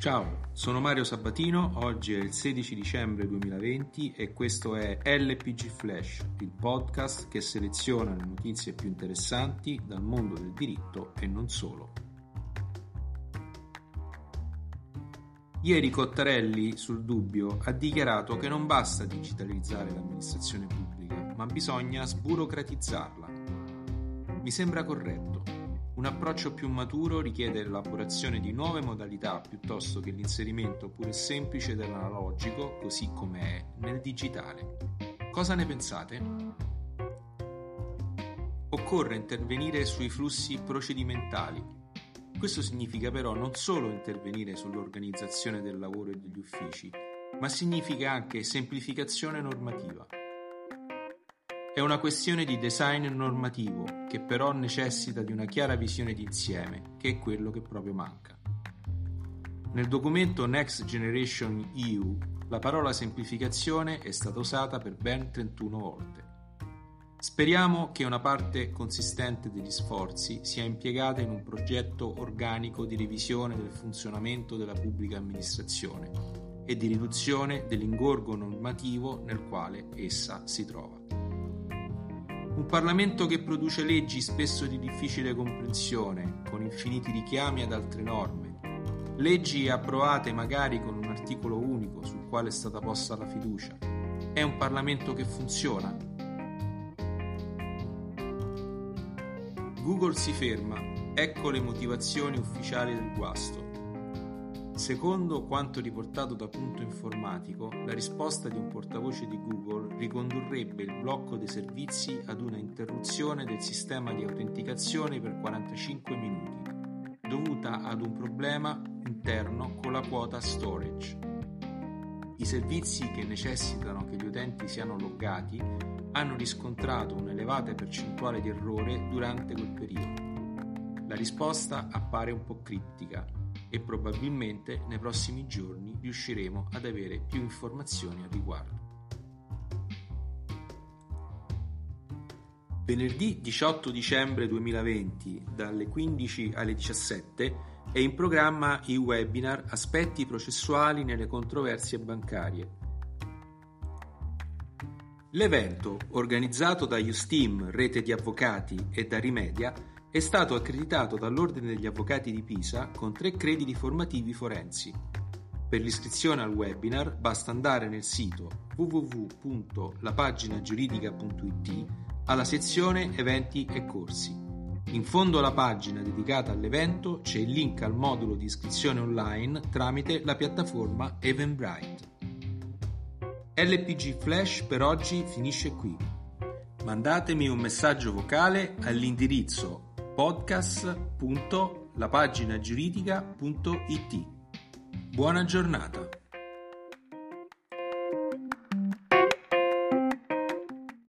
Ciao, sono Mario Sabatino, oggi è il 16 dicembre 2020 e questo è LPG Flash, il podcast che seleziona le notizie più interessanti dal mondo del diritto e non solo. Ieri Cottarelli, sul dubbio, ha dichiarato che non basta digitalizzare l'amministrazione pubblica, ma bisogna sburocratizzarla. Mi sembra corretto. Un approccio più maturo richiede l'elaborazione di nuove modalità piuttosto che l'inserimento pure semplice dell'analogico, così come è, nel digitale. Cosa ne pensate? Occorre intervenire sui flussi procedimentali. Questo significa però non solo intervenire sull'organizzazione del lavoro e degli uffici, ma significa anche semplificazione normativa. È una questione di design normativo che però necessita di una chiara visione d'insieme, che è quello che proprio manca. Nel documento Next Generation EU la parola semplificazione è stata usata per ben 31 volte. Speriamo che una parte consistente degli sforzi sia impiegata in un progetto organico di revisione del funzionamento della pubblica amministrazione e di riduzione dell'ingorgo normativo nel quale essa si trova. Un Parlamento che produce leggi spesso di difficile comprensione, con infiniti richiami ad altre norme, leggi approvate magari con un articolo unico sul quale è stata posta la fiducia. È un Parlamento che funziona. Google si ferma, ecco le motivazioni ufficiali del guasto. Secondo quanto riportato da Punto Informatico, la risposta di un portavoce di Google ricondurrebbe il blocco dei servizi ad una interruzione del sistema di autenticazione per 45 minuti, dovuta ad un problema interno con la quota storage. I servizi che necessitano che gli utenti siano loggati hanno riscontrato un'elevata percentuale di errore durante quel periodo. La risposta appare un po' criptica e probabilmente nei prossimi giorni riusciremo ad avere più informazioni al riguardo. Venerdì 18 dicembre 2020 dalle 15 alle 17 è in programma il webinar Aspetti processuali nelle controversie bancarie. L'evento, organizzato da Justim, rete di avvocati, e da Rimedia, è stato accreditato dall'Ordine degli Avvocati di Pisa con tre crediti formativi forensi. Per l'iscrizione al webinar basta andare nel sito www.lapaginagiuridica.it alla sezione Eventi e corsi. In fondo alla pagina dedicata all'evento c'è il link al modulo di iscrizione online tramite la piattaforma Eventbrite. LPG Flash per oggi finisce qui. Mandatemi un messaggio vocale all'indirizzo podcast.lapaginagiuridica.it. Buona giornata!